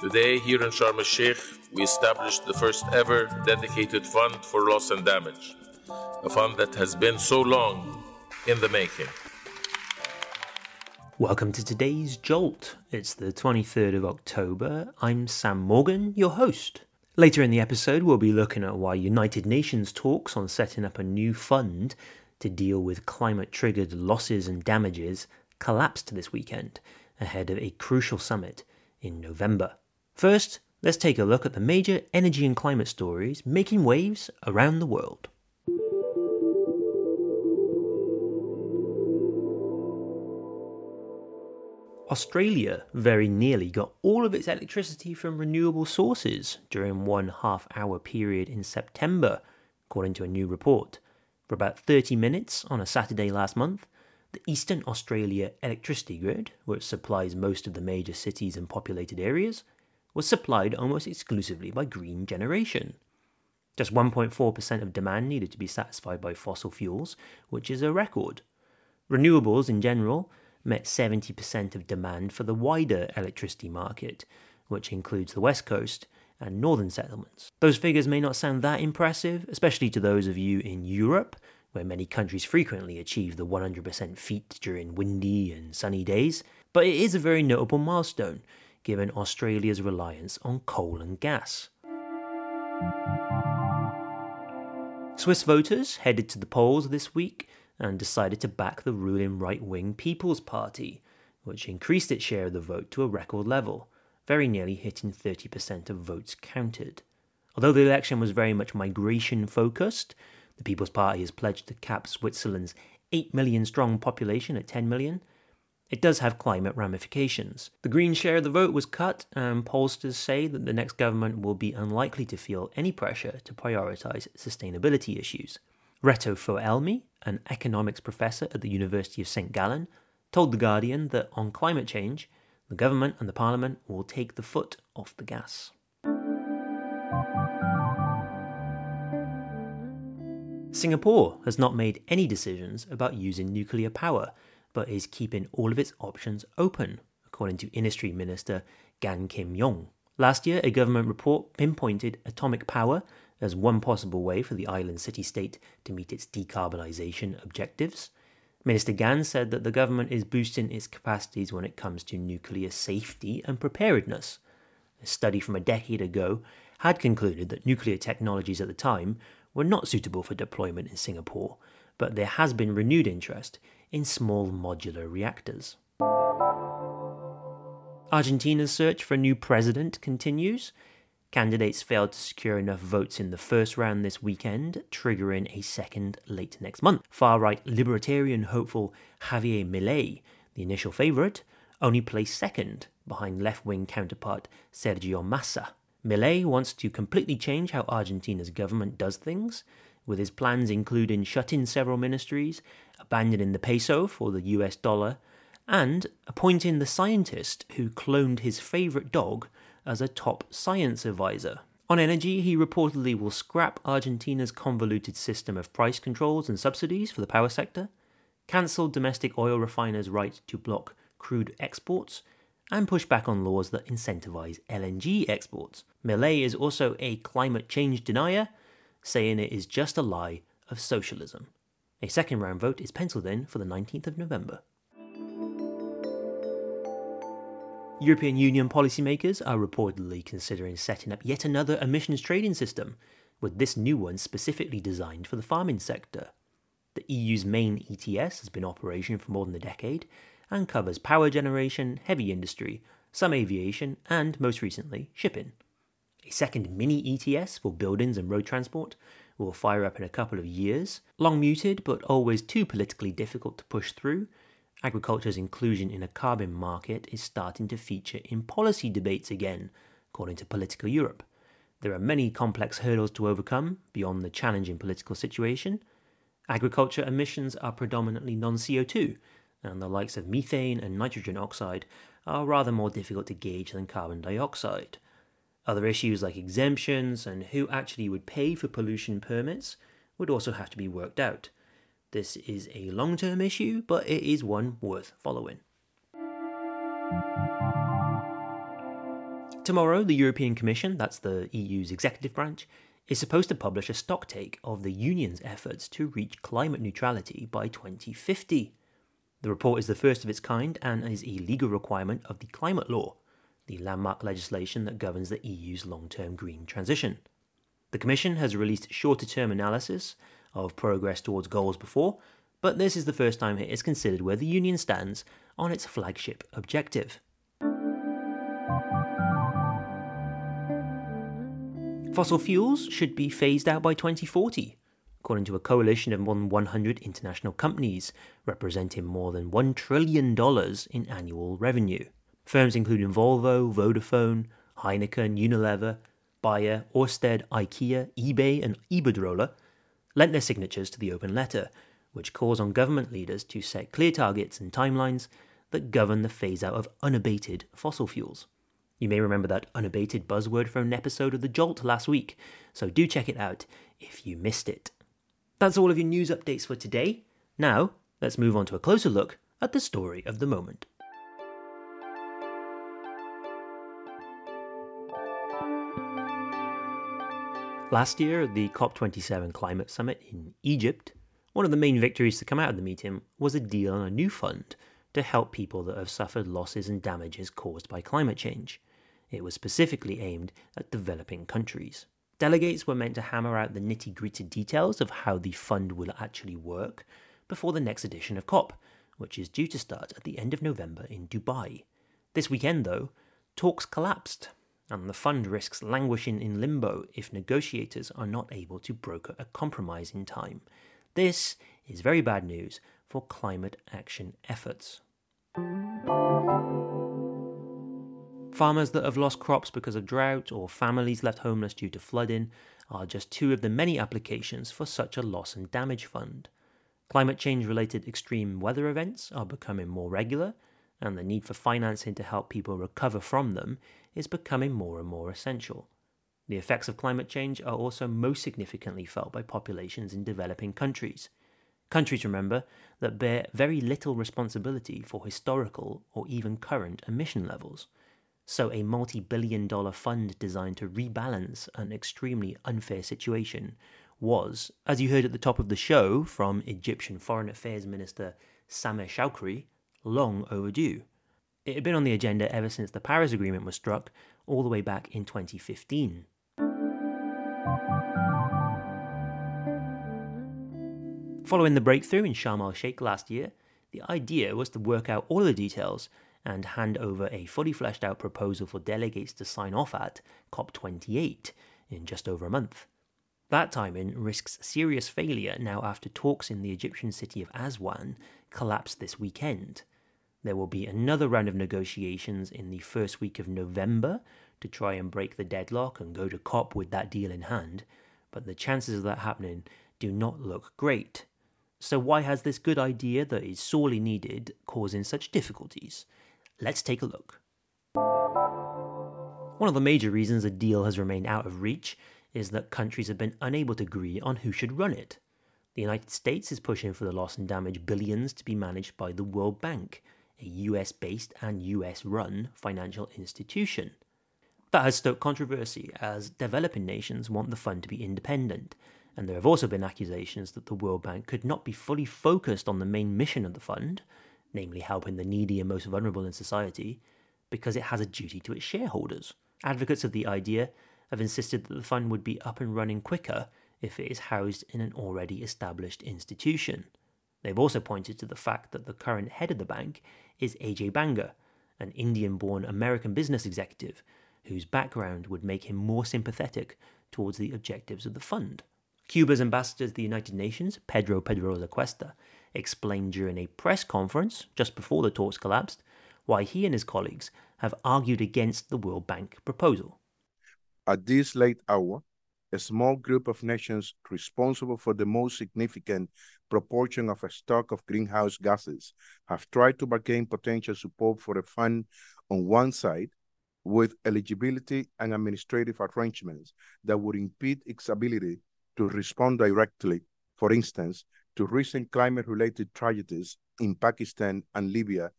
Today, here in Sharm el Sheikh, we established the first ever dedicated fund for loss and damage, a fund that has been so long in the making. Welcome to today's Jolt. It's the 23rd of October. I'm Sam Morgan, your host. Later in the episode, we'll be looking at why United Nations talks on setting up a new fund to deal with climate triggered losses and damages collapsed this weekend ahead of a crucial summit in November. First, let's take a look at the major energy and climate stories making waves around the world. Australia very nearly got all of its electricity from renewable sources during one half hour period in September, according to a new report. For about 30 minutes on a Saturday last month, the Eastern Australia electricity grid, which supplies most of the major cities and populated areas, was supplied almost exclusively by green generation. Just 1.4% of demand needed to be satisfied by fossil fuels, which is a record. Renewables in general met 70% of demand for the wider electricity market, which includes the West Coast and northern settlements. Those figures may not sound that impressive, especially to those of you in Europe, where many countries frequently achieve the 100% feat during windy and sunny days, but it is a very notable milestone given Australia's reliance on coal and gas. Swiss voters headed to the polls this week and decided to back the ruling right wing People's Party, which increased its share of the vote to a record level, very nearly hitting 30% of votes counted. Although the election was very much migration focused, the People's Party has pledged to cap Switzerland's 8 million strong population at 10 million. It does have climate ramifications. The Green share of the vote was cut, and pollsters say that the next government will be unlikely to feel any pressure to prioritise sustainability issues. Reto Föllmi, an economics professor at the University of St. Gallen, told The Guardian that on climate change, the government and the parliament will take the foot off the gas. Singapore has not made any decisions about using nuclear power, but is keeping all of its options open, according to Industry Minister Gan Kim Yong. Last year, a government report pinpointed atomic power as one possible way for the island city state to meet its decarbonisation objectives. Minister Gan said that the government is boosting its capacities when it comes to nuclear safety and preparedness. A study from a decade ago had concluded that nuclear technologies at the time were not suitable for deployment in Singapore, but there has been renewed interest in small modular reactors. Argentina's search for a new president continues. Candidates failed to secure enough votes in the first round this weekend, triggering a second late next month. Far right libertarian hopeful Javier Milei, the initial favourite, only placed second behind left wing counterpart Sergio Massa. Milei wants to completely change how Argentina's government does things, with his plans including shutting several ministries, abandoning the peso for the US dollar, and appointing the scientist who cloned his favourite dog as a top science advisor. On energy, he reportedly will scrap Argentina's convoluted system of price controls and subsidies for the power sector, cancel domestic oil refiners' right to block crude exports, and push back on laws that incentivize LNG exports. Milei is also a climate change denier, saying it is just a lie of socialism. A second round vote is penciled in for the 19th of November. European Union policymakers are reportedly considering setting up yet another emissions trading system, with this new one specifically designed for the farming sector. The EU's main ETS has been operation for more than a decade and covers power generation, heavy industry, some aviation, and most recently, shipping. A second mini ETS for buildings and road transport will fire up in a couple of years. Long muted, but always too politically difficult to push through, agriculture's inclusion in a carbon market is starting to feature in policy debates again, according to Politico Europe. There are many complex hurdles to overcome beyond the challenging political situation. Agriculture emissions are predominantly non CO2, and the likes of methane and nitrogen oxide are rather more difficult to gauge than carbon dioxide. Other issues like exemptions and who actually would pay for pollution permits would also have to be worked out. This is a long term issue, but it is one worth following. Tomorrow, the European Commission, that's the EU's executive branch, is supposed to publish a stocktake of the Union's efforts to reach climate neutrality by 2050. The report is the first of its kind and is a legal requirement of the climate law, the landmark legislation that governs the EU's long term green transition. The Commission has released shorter term analysis of progress towards goals before, but this is the first time it is considered where the Union stands on its flagship objective. Fossil fuels should be phased out by 2040, according to a coalition of more than 100 international companies, representing more than $1 trillion in annual revenue. Firms including Volvo, Vodafone, Heineken, Unilever, Bayer, Orsted, IKEA, eBay, and Iberdrola lent their signatures to the open letter, which calls on government leaders to set clear targets and timelines that govern the phase out of unabated fossil fuels. You may remember that unabated buzzword from an episode of The Jolt last week, so do check it out if you missed it. That's all of your news updates for today. Now, let's move on to a closer look at the story of the moment. Last year at the COP27 climate summit in Egypt, one of the main victories to come out of the meeting was a deal on a new fund to help people that have suffered losses and damages caused by climate change. It was specifically aimed at developing countries. Delegates were meant to hammer out the nitty gritty details of how the fund will actually work before the next edition of COP, which is due to start at the end of November in Dubai. This weekend, though, talks collapsed and the fund risks languishing in limbo if negotiators are not able to broker a compromise in time. This is very bad news for climate action efforts. Farmers that have lost crops because of drought or families left homeless due to flooding are just two of the many applications for such a loss and damage fund. Climate change related extreme weather events are becoming more regular, and the need for financing to help people recover from them is becoming more and more essential. The effects of climate change are also most significantly felt by populations in developing countries. Countries, remember, that bear very little responsibility for historical or even current emission levels. So, a multi billion dollar fund designed to rebalance an extremely unfair situation was, as you heard at the top of the show from Egyptian Foreign Affairs Minister Sameh Shoukry, long overdue. It had been on the agenda ever since the Paris Agreement was struck, all the way back in 2015. Following the breakthrough in Sharm el Sheikh last year, the idea was to work out all the details and hand over a fully fleshed out proposal for delegates to sign off at COP28 in just over a month. That timing risks serious failure now after talks in the Egyptian city of Aswan collapsed this weekend. There will be another round of negotiations in the first week of November to try and break the deadlock and go to COP with that deal in hand, but the chances of that happening do not look great. So, why has this good idea that is sorely needed causing such difficulties? Let's take a look. One of the major reasons a deal has remained out of reach is that countries have been unable to agree on who should run it. The United States is pushing for the loss and damage billions to be managed by the World Bank, a US based and US run financial institution. That has stoked controversy as developing nations want the fund to be independent, and there have also been accusations that the World Bank could not be fully focused on the main mission of the fund, namely helping the needy and most vulnerable in society, because it has a duty to its shareholders. Advocates of the idea have insisted that the fund would be up and running quicker if it is housed in an already established institution. They've also pointed to the fact that the current head of the bank is Ajay Banga, an Indian born American business executive whose background would make him more sympathetic towards the objectives of the fund. Cuba's ambassador to the United Nations, Pedro Pedroso Cuesta, explained during a press conference just before the talks collapsed why he and his colleagues have argued against the World Bank proposal. At this late hour, a small group of nations responsible for the most significant proportion of a stock of greenhouse gases have tried to bargain potential support for a fund on one side with eligibility and administrative arrangements that would impede its ability to respond directly, for instance, to recent climate related tragedies in Pakistan and Libya,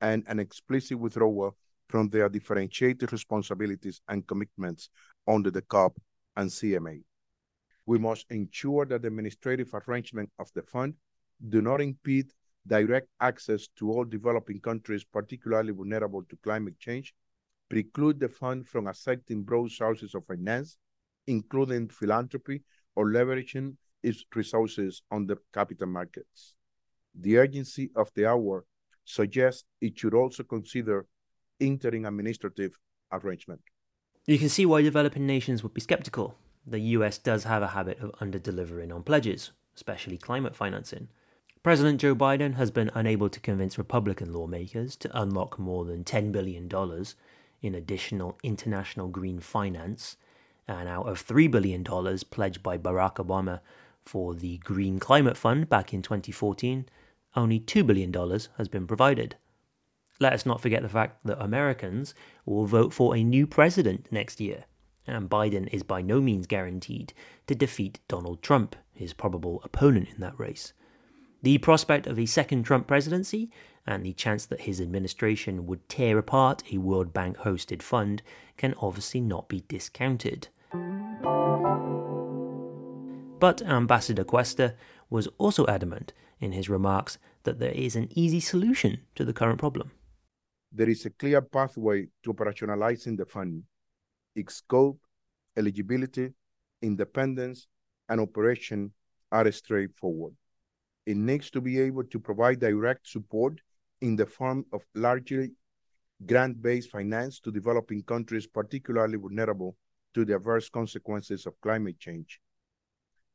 and an explicit withdrawal from their differentiated responsibilities and commitments under the COP and CMA. We must ensure that the administrative arrangement of the fund do not impede direct access to all developing countries, particularly vulnerable to climate change, preclude the fund from accepting broad sources of finance, including philanthropy or leveraging its resources on the capital markets. The urgency of the hour suggests it should also consider interim administrative arrangement. You can see why developing nations would be skeptical. The US does have a habit of under delivering on pledges, especially climate financing. President Joe Biden has been unable to convince Republican lawmakers to unlock more than $10 billion in additional international green finance, and out of $3 billion pledged by Barack Obama for the Green Climate Fund back in 2014, only $2 billion has been provided. Let us not forget the fact that Americans will vote for a new president next year, and Biden is by no means guaranteed to defeat Donald Trump, his probable opponent in that race. The prospect of a second Trump presidency and the chance that his administration would tear apart a World Bank hosted fund can obviously not be discounted. But Ambassador Cuesta was also adamant in his remarks that there is an easy solution to the current problem. There is a clear pathway to operationalizing the fund. Its scope, eligibility, independence, and operation are straightforward. It needs to be able to provide direct support in the form of largely grant-based finance to developing countries particularly vulnerable to the adverse consequences of climate change,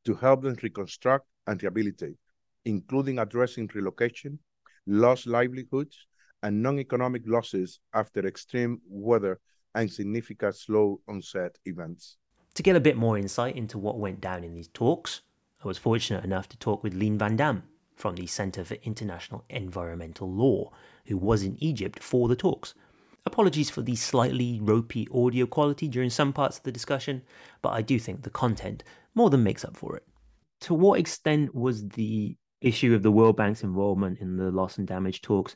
to help them reconstruct and rehabilitate, including addressing relocation, lost livelihoods, and non-economic losses after extreme weather and significant slow onset events. To get a bit more insight into what went down in these talks, I was fortunate enough to talk with Lien Vandamme from the Centre for International Environmental Law, who was in Egypt for the talks. Apologies for the slightly ropey audio quality during some parts of the discussion, but I do think the content more than makes up for it. To what extent was the issue of the World Bank's involvement in the loss and damage talks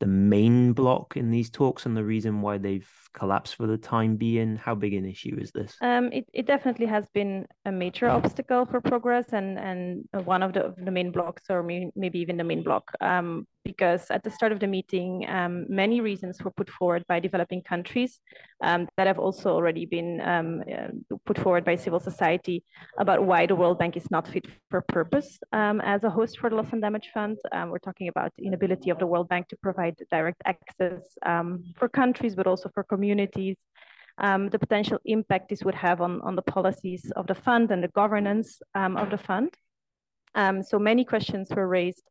the main block in these talks and the reason why they've collapsed for the time being? How big an issue is this? Um, it, it definitely has been a major obstacle for progress and, and one of the, the main blocks, or maybe even the main block. Um, because at the start of the meeting, um, many reasons were put forward by developing countries um, that have also already been um, uh, put forward by civil society about why the World Bank is not fit for purpose um, as a host for the Loss and Damage Fund. Um, we're talking about the inability of the World Bank to provide direct access um, for countries, but also for communities. the potential impact this would have on, on the policies of the fund and the governance of the fund. so many questions were raised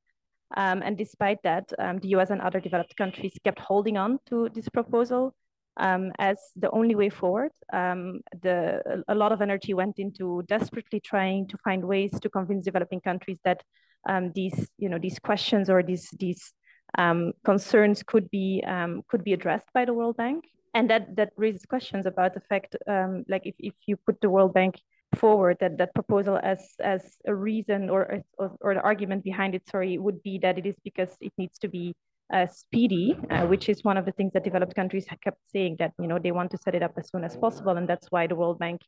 um, and despite that, um, the US and other developed countries kept holding on to this proposal um, as the only way forward. Um, the, a lot of energy went into desperately trying to find ways to convince developing countries that um, these, you know, these questions or these, these um, concerns could be, could be addressed by the World Bank. And that, that raises questions about the fact, like if, if you put the World Bank forward that that proposal as as a reason or or, or the argument behind it sorry would be that it is because it needs to be uh, speedy, uh, which is one of the things that developed countries have kept saying that you know they want to set it up as soon as possible, and that's why the World Bank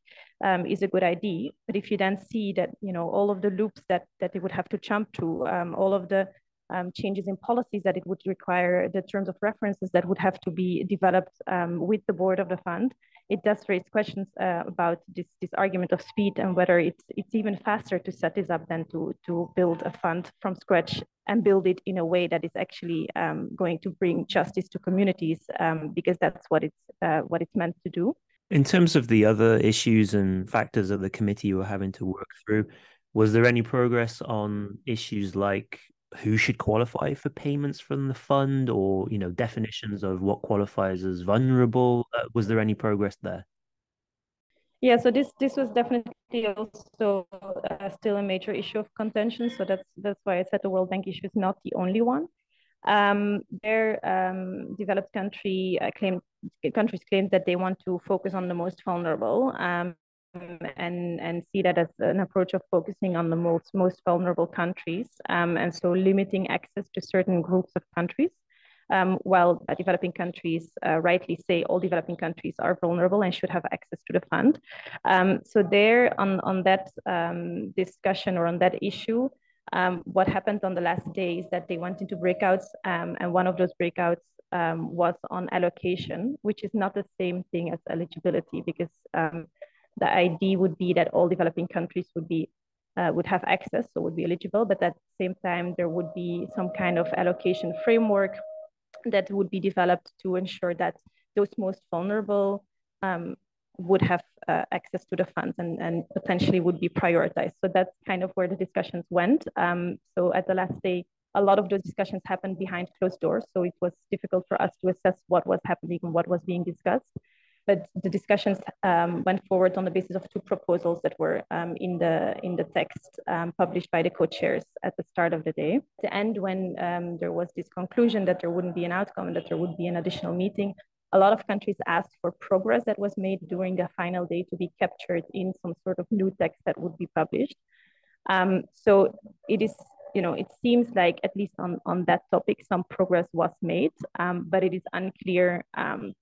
um, is a good idea. But if you then see that you know all of the loops that that they would have to jump to, um, all of the um, changes in policies that it would require, the terms of references that would have to be developed um, with the board of the fund, it does raise questions uh, about this, this argument of speed and whether it's, it's even faster to set this up than to, to build a fund from scratch and build it in a way that is actually um, going to bring justice to communities um, because that's what it's, uh, what it's meant to do. In terms of the other issues and factors that the committee were having to work through, was there any progress on issues like who should qualify for payments from the fund or you know definitions of what qualifies as vulnerable? Uh, was there any progress there? Yeah so this this was definitely also uh, still a major issue of contention so that's that's why i said the world bank issue is not the only one. Um, their um, developed country uh, claim countries claim that they want to focus on the most vulnerable um, and and see that as an approach of focusing on the most most vulnerable countries um, and so limiting access to certain groups of countries um, while developing countries uh, rightly say all developing countries are vulnerable and should have access to the fund. Um, so there on, on that um, discussion or on that issue, um, what happened on the last day is that they went into breakouts um, and one of those breakouts was on allocation, which is not the same thing as eligibility because the idea would be that all developing countries would be uh, would have access, so would be eligible, but at the same time, there would be some kind of allocation framework that would be developed to ensure that those most vulnerable um, would have uh, access to the funds and, and potentially would be prioritized. So that's kind of where the discussions went. Um, so at the last day, a lot of those discussions happened behind closed doors. So it was difficult for us to assess what was happening and what was being discussed. But the discussions um, went forward on the basis of two proposals that were um, in the in the text um, published by the co-chairs at the start of the day. At the end, when um, there was this conclusion that there wouldn't be an outcome and that there would be an additional meeting, a lot of countries asked for progress that was made during the final day to be captured in some sort of new text that would be published. Um, so it is, you know, it seems like at least on, on that topic, some progress was made, um, but it is unclear um,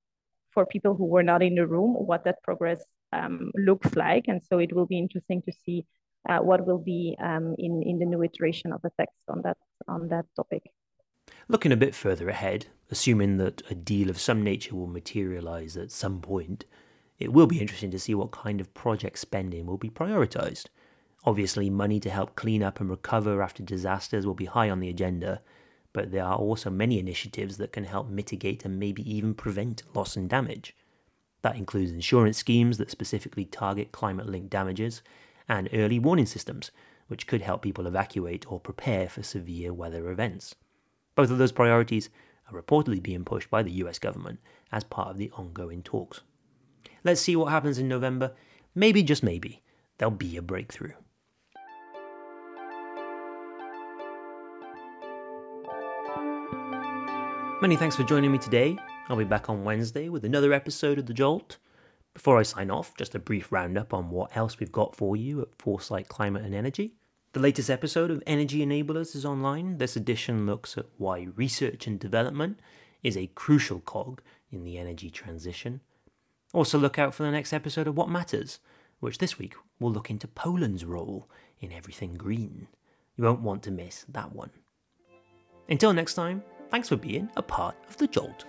for people who were not in the room what that progress um, looks like. And so it will be interesting to see uh, what will be um, in, in the new iteration of the text on that, on that topic. Looking a bit further ahead, assuming that a deal of some nature will materialise at some point, it will be interesting to see what kind of project spending will be prioritised. Obviously, money to help clean up and recover after disasters will be high on the agenda, but there are also many initiatives that can help mitigate and maybe even prevent loss and damage. That includes insurance schemes that specifically target climate linked damages, and early warning systems, which could help people evacuate or prepare for severe weather events. Both of those priorities are reportedly being pushed by the US government as part of the ongoing talks. Let's see what happens in November. Maybe, just maybe, there'll be a breakthrough. Many thanks for joining me today. I'll be back on Wednesday with another episode of The Jolt. Before I sign off, just a brief roundup on what else we've got for you at Foresight Climate and Energy. The latest episode of Energy Enablers is online. This edition looks at why research and development is a crucial cog in the energy transition. Also, look out for the next episode of What Matters, which this week will look into Poland's role in everything green. You won't want to miss that one. Until next time, thanks for being a part of the Jolt.